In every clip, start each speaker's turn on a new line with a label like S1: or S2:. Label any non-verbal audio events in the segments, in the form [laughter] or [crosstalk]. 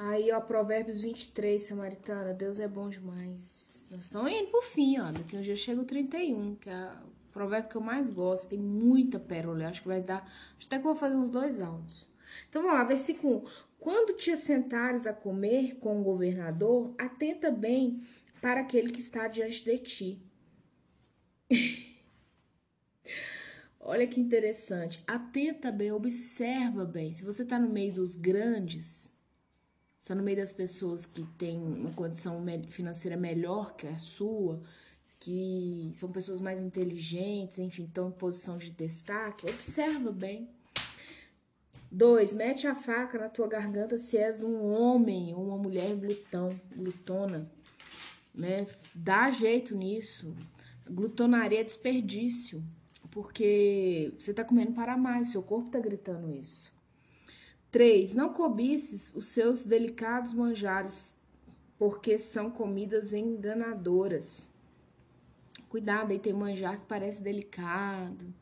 S1: Aí, ó, Provérbios 23, Samaritana, Deus é bom demais. Nós estamos indo pro fim, ó. Daqui um dia chega o 31, que é o provérbio que eu mais gosto. Tem muita pérola. Eu acho que vai dar. Acho até que eu vou fazer uns dois áudios. Então vamos lá, versículo 1. Quando te assentares a comer com o governador, atenta bem para aquele que está diante de ti. [laughs] Olha que interessante. Atenta bem, observa bem. Se você está no meio dos grandes, está no meio das pessoas que têm uma condição financeira melhor que a sua, que são pessoas mais inteligentes, enfim, estão em posição de destaque, observa bem. Dois, mete a faca na tua garganta se és um homem ou uma mulher glutão, glutona, né? Dá jeito nisso. Glutonaria é desperdício, porque você tá comendo para mais, seu corpo tá gritando isso. Três, não cobices os seus delicados manjares, porque são comidas enganadoras. Cuidado, aí tem manjar que parece delicado,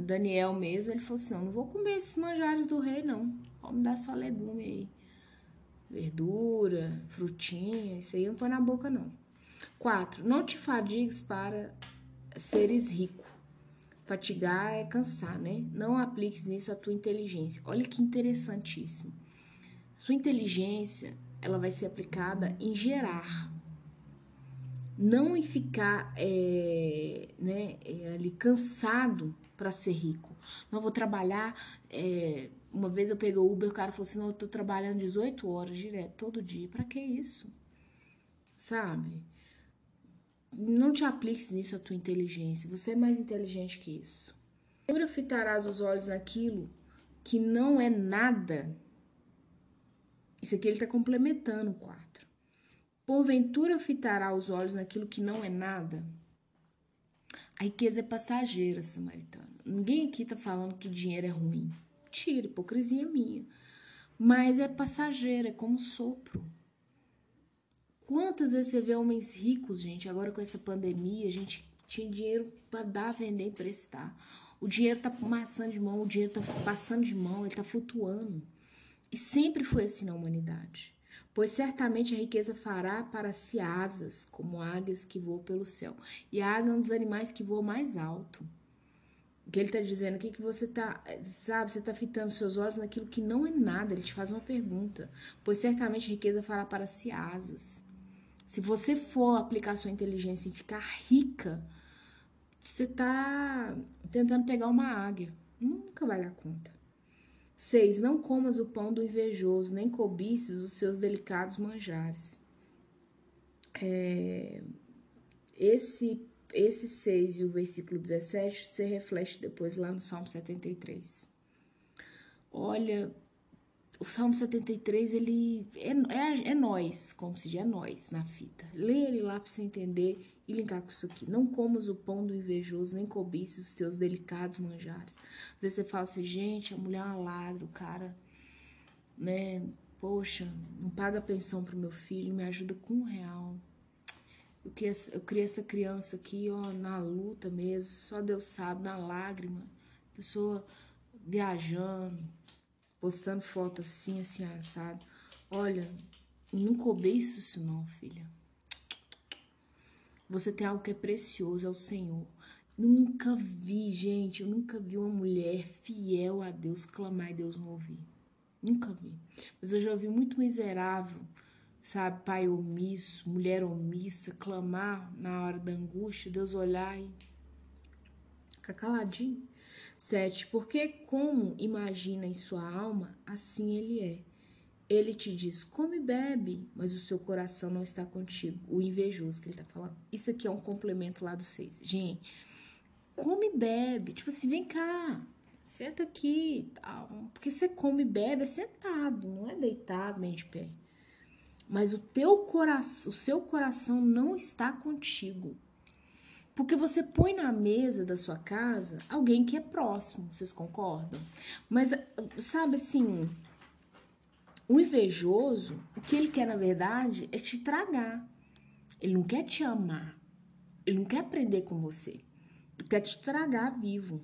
S1: Daniel mesmo, ele falou assim: não, não vou comer esses manjares do rei, não. Vamos me dar só legume aí. Verdura, frutinha, isso aí não põe na boca, não. Quatro, não te fadigues para seres rico. Fatigar é cansar, né? Não apliques nisso a tua inteligência. Olha que interessantíssimo. Sua inteligência, ela vai ser aplicada em gerar, não em ficar é, né, é, ali cansado para ser rico. Não vou trabalhar. É, uma vez eu peguei o Uber, o cara falou assim: não, eu tô trabalhando 18 horas direto, todo dia. Para que isso? Sabe? Não te apliques nisso a tua inteligência. Você é mais inteligente que isso. Porventura fitarás os olhos naquilo que não é nada. Isso aqui ele está complementando o 4. Porventura fitará os olhos naquilo que não é nada. A riqueza é passageira, samaritano. Ninguém aqui tá falando que dinheiro é ruim. Tira, hipocrisia minha. Mas é passageira, é como sopro. Quantas vezes você vê homens ricos, gente, agora com essa pandemia, a gente tinha dinheiro para dar, vender, emprestar. O dinheiro tá passando de mão, o dinheiro tá passando de mão, ele tá flutuando. E sempre foi assim na humanidade. Pois certamente a riqueza fará para si asas, como águias que voam pelo céu. E a águia é um dos animais que voa mais alto. O que ele está dizendo aqui que você está, sabe, você está fitando seus olhos naquilo que não é nada. Ele te faz uma pergunta. Pois certamente a riqueza fará para si asas. Se você for aplicar sua inteligência e ficar rica, você está tentando pegar uma águia. Nunca vai dar conta. 6. Não comas o pão do invejoso, nem cobices os seus delicados manjares. É, esse esse 6 e o versículo 17 se reflete depois lá no Salmo 73. Olha, o Salmo 73, ele é, é, é nós, como se diz, é nós na fita. Lê ele lá para você entender e linkar com isso aqui. Não comas o pão do invejoso, nem cobices os teus delicados manjares. Às vezes você fala assim, gente, a mulher é uma ladra, o cara, né, poxa, não paga pensão pro meu filho, me ajuda com um real eu criei, eu criei essa criança aqui, ó, na luta mesmo, só Deus sabe, na lágrima. Pessoa viajando, postando foto assim, assim, assado. Olha, não cobiça isso não, filha. Você tem algo que é precioso, é o Senhor. Nunca vi, gente, eu nunca vi uma mulher fiel a Deus clamar e Deus não ouvir. Nunca vi. Mas eu já vi muito miserável sabe, pai omisso, mulher omissa, clamar na hora da angústia, Deus olhar e ficar caladinho. Sete, porque como imagina em sua alma, assim ele é. Ele te diz, come e bebe, mas o seu coração não está contigo. O invejoso que ele tá falando. Isso aqui é um complemento lá do seis. Gente, come e bebe. Tipo assim, vem cá, senta aqui. Porque você come e bebe é sentado, não é deitado nem de pé mas o teu coração, o seu coração não está contigo. Porque você põe na mesa da sua casa alguém que é próximo, vocês concordam? Mas sabe assim, o invejoso, o que ele quer na verdade é te tragar. Ele não quer te amar. Ele não quer aprender com você. Ele quer te tragar vivo.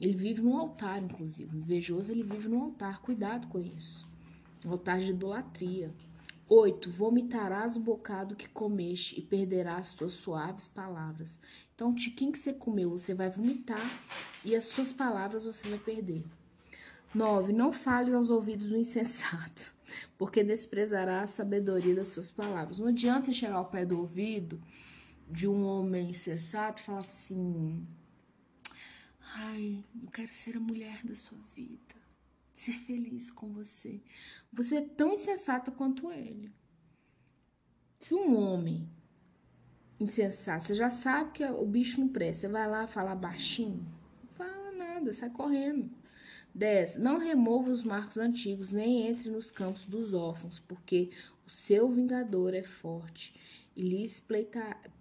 S1: Ele vive no altar, inclusive. O invejoso, ele vive no altar. Cuidado com isso. altar de idolatria. 8. Vomitarás o bocado que comeste e perderás tuas suaves palavras. Então, o tiquinho que você comeu, você vai vomitar e as suas palavras você vai perder. 9. Não fale aos ouvidos do insensato, [laughs] porque desprezará a sabedoria das suas palavras. Não adianta você chegar ao pé do ouvido de um homem insensato e falar assim: Ai, eu quero ser a mulher da sua vida, ser feliz com você. Você é tão insensata quanto ele. Se um homem insensato, você já sabe que o bicho não presta, você vai lá falar baixinho, não fala nada, sai correndo. 10. Não remova os marcos antigos, nem entre nos campos dos órfãos, porque o seu vingador é forte e lhes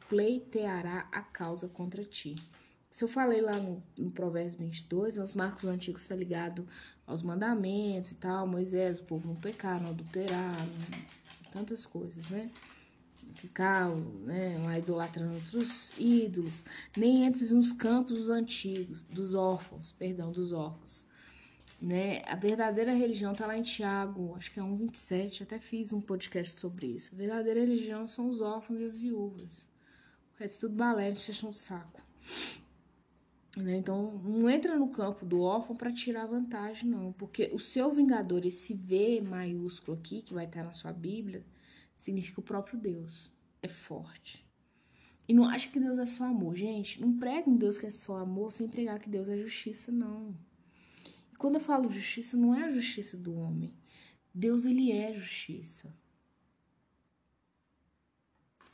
S1: pleiteará a causa contra ti. Se eu falei lá no, no Provérbios 22, os marcos antigos está ligado aos mandamentos e tal, Moisés, o povo não pecar, não adulterar, tantas coisas, né? Ficar né, lá idolatrando outros ídolos, nem entres nos campos dos antigos, dos órfãos, perdão, dos órfãos. Né? A verdadeira religião está lá em Tiago, acho que é 1,27, até fiz um podcast sobre isso. A verdadeira religião são os órfãos e as viúvas. O resto é tudo balé, a gente acha um saco. Né? Então, não entra no campo do órfão para tirar vantagem, não. Porque o seu vingador, esse V maiúsculo aqui, que vai estar na sua Bíblia, significa o próprio Deus. É forte. E não acha que Deus é só amor. Gente, não prega um Deus que é só amor sem pregar que Deus é justiça, não. E quando eu falo justiça, não é a justiça do homem. Deus, ele é justiça.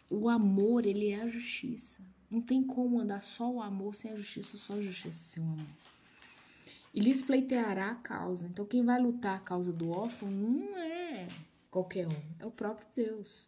S1: O amor, ele é a justiça. Não tem como andar só o amor sem a justiça, só a justiça sem o amor. E lhes pleiteará a causa. Então, quem vai lutar a causa do órfão não é qualquer um, é o próprio Deus.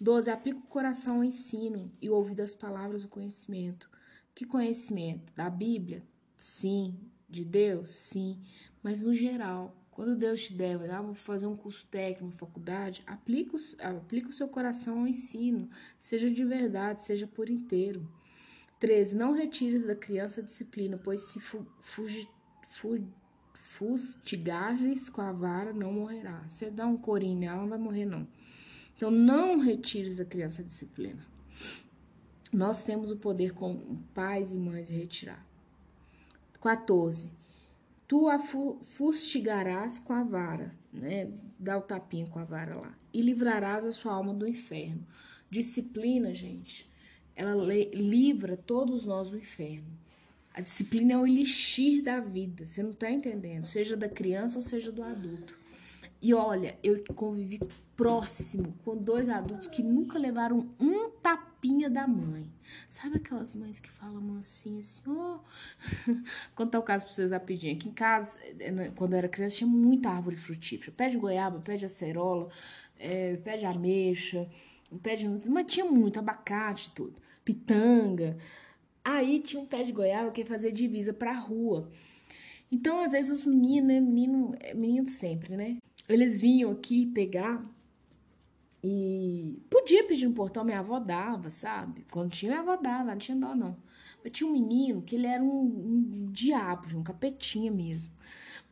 S1: 12. Aplica o coração ao ensino e o ouvido às palavras do conhecimento. Que conhecimento? Da Bíblia? Sim. De Deus? Sim. Mas no geral, quando Deus te der, ah, vou fazer um curso técnico, faculdade, aplica o, aplica o seu coração ao ensino, seja de verdade, seja por inteiro. 13. Não retires da criança a disciplina, pois se fu, fugi, fu, fustigares com a vara, não morrerá. Você dá um corinho nela, não vai morrer, não. Então, não retires da criança a disciplina. Nós temos o poder com pais e mães retirar. 14 tu a fustigarás com a vara, né? Dá o tapinha com a vara lá. E livrarás a sua alma do inferno. Disciplina, gente, ela livra todos nós do inferno. A disciplina é o elixir da vida, você não tá entendendo? Seja da criança ou seja do adulto. E olha, eu convivi próximo com dois adultos que nunca levaram um tapinha da mãe. Sabe aquelas mães que falam assim, assim, [laughs] oh. Contar o caso pra vocês rapidinho. Aqui em casa, eh, né, quando eu era criança, tinha muita árvore frutífera. Pé de goiaba, pé de acerola, é, pé de ameixa, pé de... Mas tinha muito, abacate tudo. Pitanga. Aí tinha um pé de goiaba que ia fazer divisa pra rua. Então, às vezes, os meninos, né? Menino, é menino sempre, né? eles vinham aqui pegar e podia pedir no portão, minha avó dava, sabe? Quando tinha, minha avó dava, não tinha dó não. Mas tinha um menino que ele era um, um diabo, um capetinha mesmo.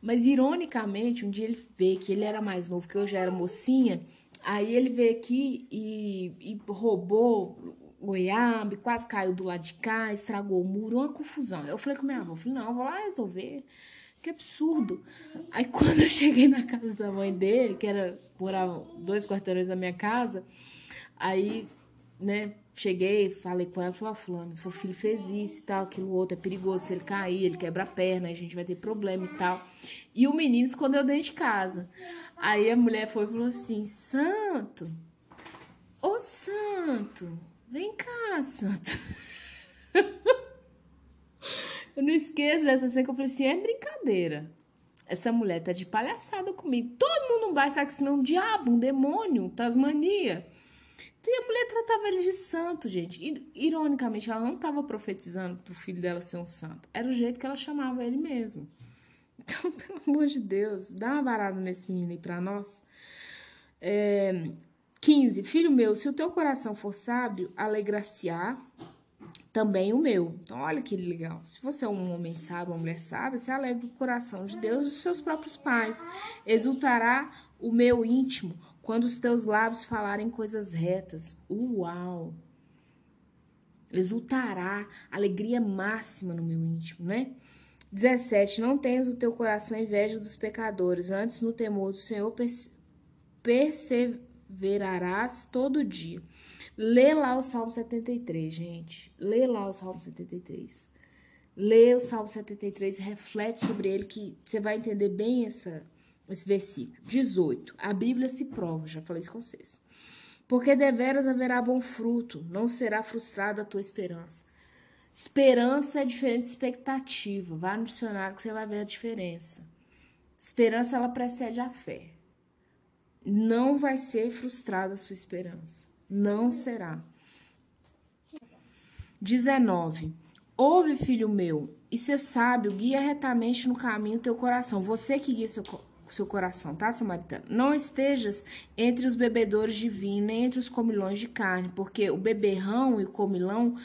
S1: Mas, ironicamente, um dia ele vê que ele era mais novo, que eu já era mocinha, aí ele veio aqui e, e roubou goiaba, quase caiu do lado de cá, estragou o muro, uma confusão. Eu falei com minha avó, falei, não, eu vou lá resolver. Que absurdo. Aí [laughs] quando eu cheguei na casa da mãe dele, que era morava dois quarteirões da minha casa, aí, né, cheguei, falei com ela, falei, ah, fulano, seu filho fez isso e tal, aquilo outro, é perigoso, se ele cair, ele quebra a perna, a gente vai ter problema e tal. E o menino escondeu dentro de casa. Aí a mulher foi e falou assim, Santo, ô Santo, vem cá, Santo. [laughs] Eu não esqueço dessa cena que eu falei assim: é brincadeira. Essa mulher tá de palhaçada comigo. Todo mundo vai, sabe que senão um diabo, um demônio, tasmania. E a mulher tratava ele de santo, gente. Ironicamente, ela não estava profetizando pro filho dela ser um santo. Era o jeito que ela chamava ele mesmo. [laughs] Então, pelo amor de Deus, dá uma varada nesse menino aí pra nós. É, 15. Filho meu, se o teu coração for sábio, alegra-se-á também o meu. Então, olha que legal. Se você é um homem sábio, uma mulher sábia, você alegra o coração de Deus e dos seus próprios pais. Exultará o meu íntimo quando os teus lábios falarem coisas retas. Uau! Exultará, alegria máxima no meu íntimo, né? 17. Não tenhas o teu coração inveja dos pecadores, antes no temor do Senhor perseverarás todo dia. Lê lá o Salmo 73, gente. Lê lá o Salmo 73. Lê o Salmo 73 e reflete sobre ele que você vai entender bem essa, esse versículo. 18. A Bíblia se prova, já falei isso com vocês. Porque deveras haverá bom fruto, não será frustrada a tua esperança. Esperança é diferente de expectativa. Vá no dicionário que você vai ver a diferença. Esperança ela precede a fé. Não vai ser frustrada a sua esperança. Não será. 19. Ouve, filho meu, e ser sábio, guia retamente no caminho teu coração. Você que guia seu, seu coração, tá, samaritano? Não estejas entre os bebedores de vinho, nem entre os comilões de carne, porque o beberrão e o comilão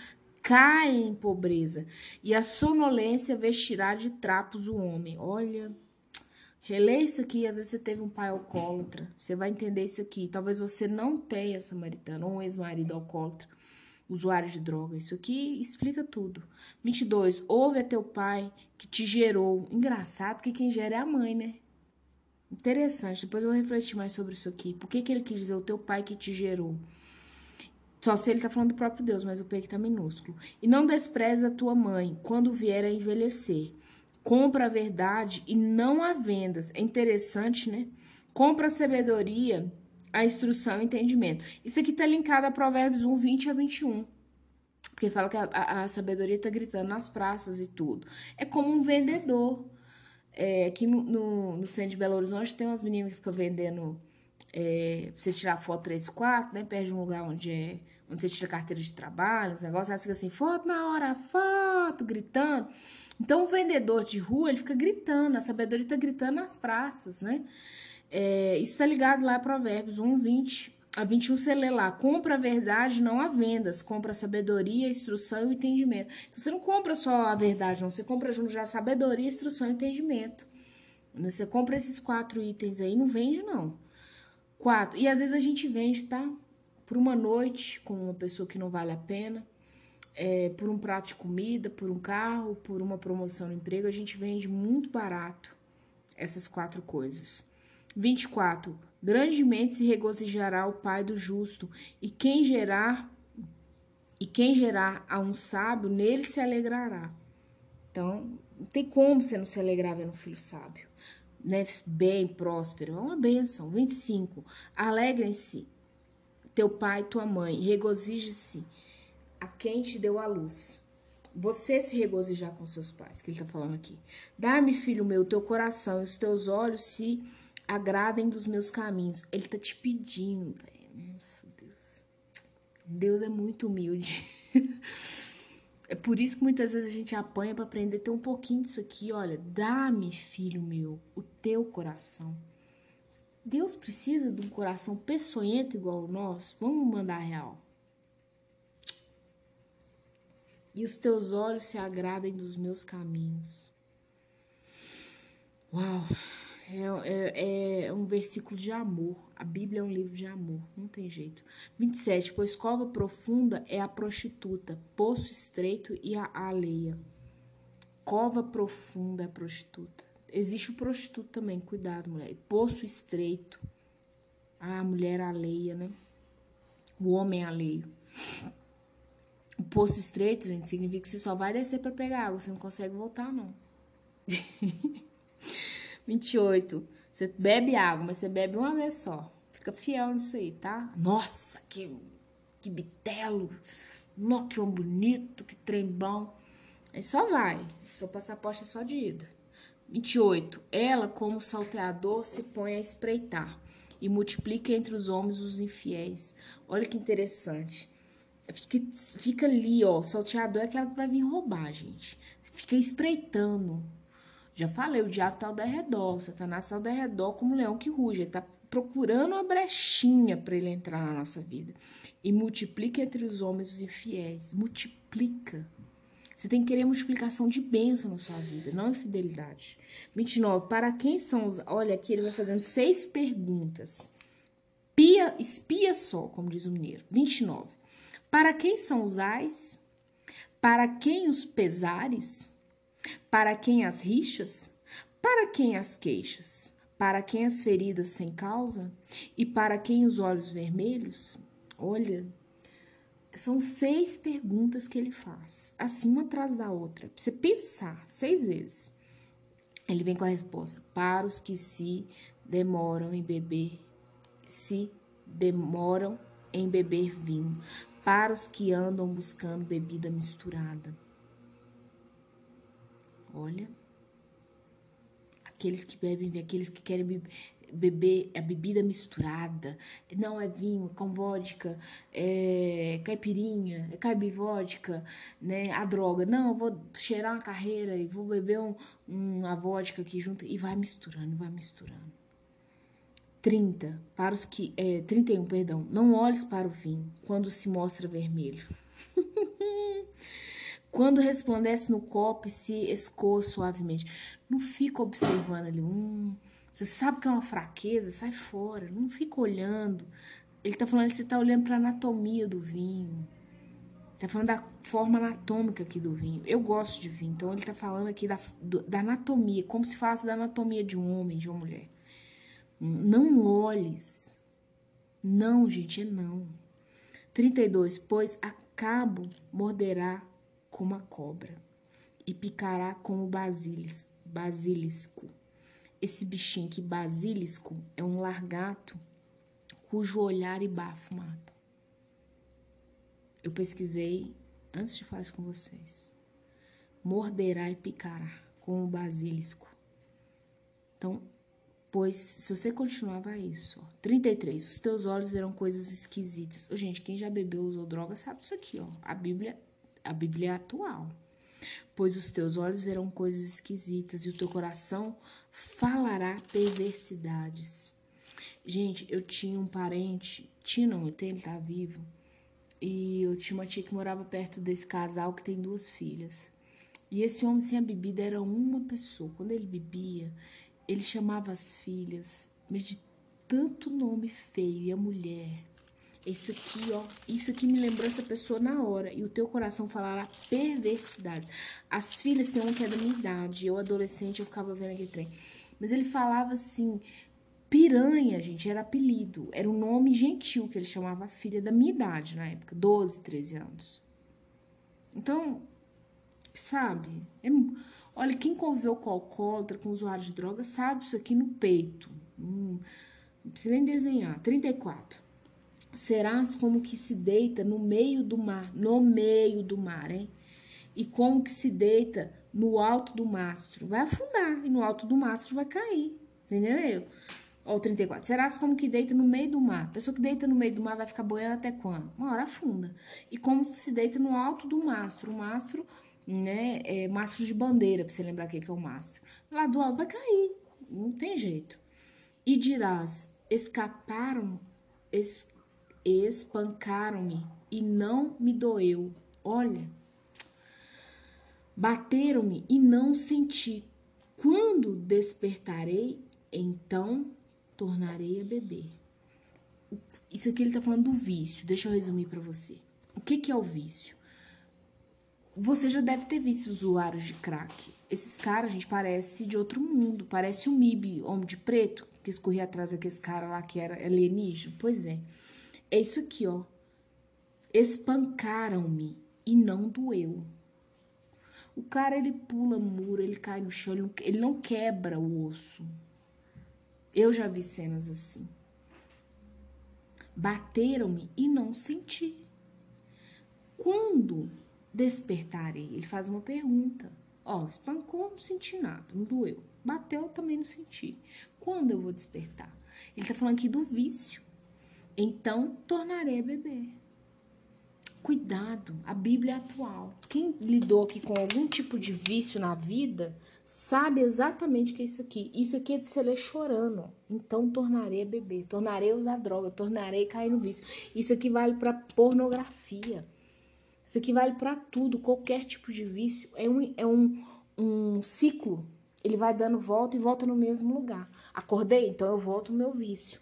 S1: caem em pobreza, e a sonolência vestirá de trapos o homem. Olha, relê isso aqui, às vezes você teve um pai alcoólatra, você vai entender isso aqui. Talvez você não tenha samaritano, ou um ex-marido alcoólatra, usuário de droga. Isso aqui explica tudo. 22. Ouve a teu pai que te gerou. Engraçado que quem gera é a mãe, né? Interessante, depois eu vou refletir mais sobre isso aqui. Por que, que ele quis dizer o teu pai que te gerou? Só se ele está falando do próprio Deus, mas o P está minúsculo. E não despreza a tua mãe quando vier a envelhecer. Compra a verdade e não a vendas. É interessante, né? Compra a sabedoria, a instrução e entendimento. Isso aqui está linkado a Provérbios 1, 20 a 21. Porque fala que a, a, a sabedoria está gritando nas praças e tudo. É como um vendedor. É, aqui no, no, no centro de Belo Horizonte tem umas meninas que ficam vendendo é, você tirar foto 3, 4, né? Perde um lugar onde é onde você tira carteira de trabalho, os negócios, aí fica assim, foto na hora, foto, gritando. Então, o vendedor de rua, ele fica gritando, a sabedoria está gritando nas praças, né? É, isso está ligado lá a Provérbios 1, 20 a 21, você lê lá, compra a verdade, não a vendas, compra a sabedoria, a instrução e o entendimento. Então, você não compra só a verdade, não, você compra junto já a sabedoria, a instrução e entendimento. Você compra esses quatro itens aí, não vende, não. Quatro. E às vezes a gente vende, tá? por uma noite com uma pessoa que não vale a pena, é, por um prato de comida, por um carro, por uma promoção no emprego, a gente vende muito barato essas quatro coisas. 24. Grandemente se regozijará o pai do justo, e quem gerar e quem gerar a um sábio, nele se alegrará. Então, não tem como você não se alegrar vendo um filho sábio, né? Bem próspero, é uma benção. 25. Alegrem-se teu pai e tua mãe, regozije-se a quem te deu a luz. Você se regozijar com seus pais, que ele está falando aqui. Dá-me, filho meu, teu coração e os teus olhos se agradem dos meus caminhos. Ele está te pedindo, velho. Nossa, Deus. Deus é muito humilde. [laughs] É por isso que muitas vezes a gente apanha para aprender ter um pouquinho disso aqui. Olha, dá-me, filho meu, o teu coração. Deus precisa de um coração peçonhento igual o nosso? Vamos mandar real. E os teus olhos se agradem dos meus caminhos. Uau! É, é, é, um versículo de amor. A Bíblia é um livro de amor, não tem jeito. 27. Pois cova profunda é a prostituta, poço estreito e a alheia. Cova profunda é a prostituta. Existe o prostituto também, cuidado, mulher. Poço estreito. A mulher alheia, né? O homem alheio. Poço estreito, gente, significa que você só vai descer para pegar água, você não consegue voltar, não. [laughs] 28. Você bebe água, mas você bebe uma vez só. Fica fiel nisso aí, tá? Nossa, que, que bitelo. Nossa, que homem bonito, que trem bom. Aí só vai. Seu passaporte é só de ida. 28. Ela, como salteador, se põe a espreitar e multiplica entre os homens os infiéis. Olha que interessante. Fica, fica ali, ó. Salteador é aquela que vai vir roubar, gente. Fica espreitando. Já falei, o diabo tá ao derredor. O Satanás tá ao derredor como um leão que ruge. Ele tá procurando uma brechinha para ele entrar na nossa vida. E multiplica entre os homens os infiéis. Multiplica. Você tem que querer multiplicação de bênção na sua vida, não infidelidade. 29. Para quem são os. Olha, aqui ele vai fazendo seis perguntas. Pia, espia só, como diz o mineiro. 29. Para quem são os ais? Para quem os pesares? Para quem as rixas? Para quem as queixas? Para quem as feridas sem causa? E para quem os olhos vermelhos? Olha, são seis perguntas que ele faz, assim uma atrás da outra, pra você pensar seis vezes. Ele vem com a resposta: para os que se demoram em beber, se demoram em beber vinho, para os que andam buscando bebida misturada. Olha, aqueles que bebem, aqueles que querem beber a bebida misturada. Não é vinho com vodka, é caipirinha, é caibivódica, né? A droga. Não, eu vou cheirar uma carreira e vou beber um, uma vodka aqui junto e vai misturando, vai misturando. 30, para os que. É, 31, perdão. Não olhes para o vinho quando se mostra vermelho. [laughs] quando resplandece no copo e se escoa suavemente. Não fica observando ali. Hum, você sabe que é uma fraqueza, sai fora, não fica olhando. Ele tá falando que você tá olhando para a anatomia do vinho. Tá falando da forma anatômica aqui do vinho. Eu gosto de vinho, então ele tá falando aqui da, da anatomia, como se falasse da anatomia de um homem, de uma mulher. Não olhes. Não, gente, é não. 32. Pois a cabo morderá como a cobra e picará como basilis, basilisco. Esse bichinho aqui, basilisco, é um largato cujo olhar e bafo mata. Eu pesquisei antes de falar isso com vocês. Morderá e picará, como o basilisco. Então, pois se você continuar, vai isso. Ó. 33. Os teus olhos verão coisas esquisitas. Oh, gente, quem já bebeu ou usou droga sabe isso aqui, ó. A Bíblia, a Bíblia é atual. Pois os teus olhos verão coisas esquisitas e o teu coração falará perversidades. Gente, eu tinha um parente, tinha não, ele tá vivo, e eu tinha uma tia que morava perto desse casal que tem duas filhas. E esse homem sem a bebida era uma pessoa. Quando ele bebia, ele chamava as filhas mas de tanto nome feio e a mulher. Isso aqui, ó, isso aqui me lembrou essa pessoa na hora. E o teu coração falará perversidade. As filhas têm uma que é da minha idade. Eu, adolescente, eu ficava vendo aquele trem. Mas ele falava assim, piranha, gente, era apelido. Era um nome gentil que ele chamava a filha da minha idade na época, 12, 13 anos. Então, sabe? É, olha, quem conviveu com alcoólatra, com usuário de droga, sabe isso aqui no peito. Hum, não precisa nem desenhar. 34 serás como que se deita no meio do mar, no meio do mar, hein? E como que se deita no alto do mastro, vai afundar e no alto do mastro vai cair. Entendeu? Ó, 34. Serás como que deita no meio do mar. A pessoa que deita no meio do mar vai ficar boiando até quando? Uma hora afunda. E como se deita no alto do mastro. O mastro, né, é mastro de bandeira, pra você lembrar o que é o mastro. Lá do alto vai cair. Não tem jeito. E dirás, escaparam, es, espancaram-me e não me doeu. Olha, bateram-me e não senti. Quando despertarei, então tornarei a beber. Isso aqui ele tá falando do vício. Deixa eu resumir para você. O que, que é o vício? Você já deve ter visto usuários de crack. Esses caras, gente, parece de outro mundo. Parece o MIB, homem de preto, que escorria atrás daquele cara lá que era alienígena. Pois é. É isso aqui, ó. Espancaram-me e não doeu. O cara, ele pula muro, ele cai no chão, ele não, ele não quebra o osso. Eu já vi cenas assim. Bateram-me e não senti. Quando despertarei? Ele faz uma pergunta. Ó, espancou, não senti nada, não doeu. Bateu, também não senti. Quando eu vou despertar? Ele tá falando aqui do vício então tornarei a beber. Cuidado, a Bíblia é atual. Quem lidou aqui com algum tipo de vício na vida sabe exatamente o que é isso aqui. Isso aqui é de se ler chorando. Então tornarei a beber, tornarei a usar droga, tornarei a cair no vício. Isso aqui vale para pornografia. Isso aqui vale para tudo, qualquer tipo de vício. É um, é um, um ciclo. Ele vai dando volta e volta no mesmo lugar. Acordei? Então eu volto no meu vício.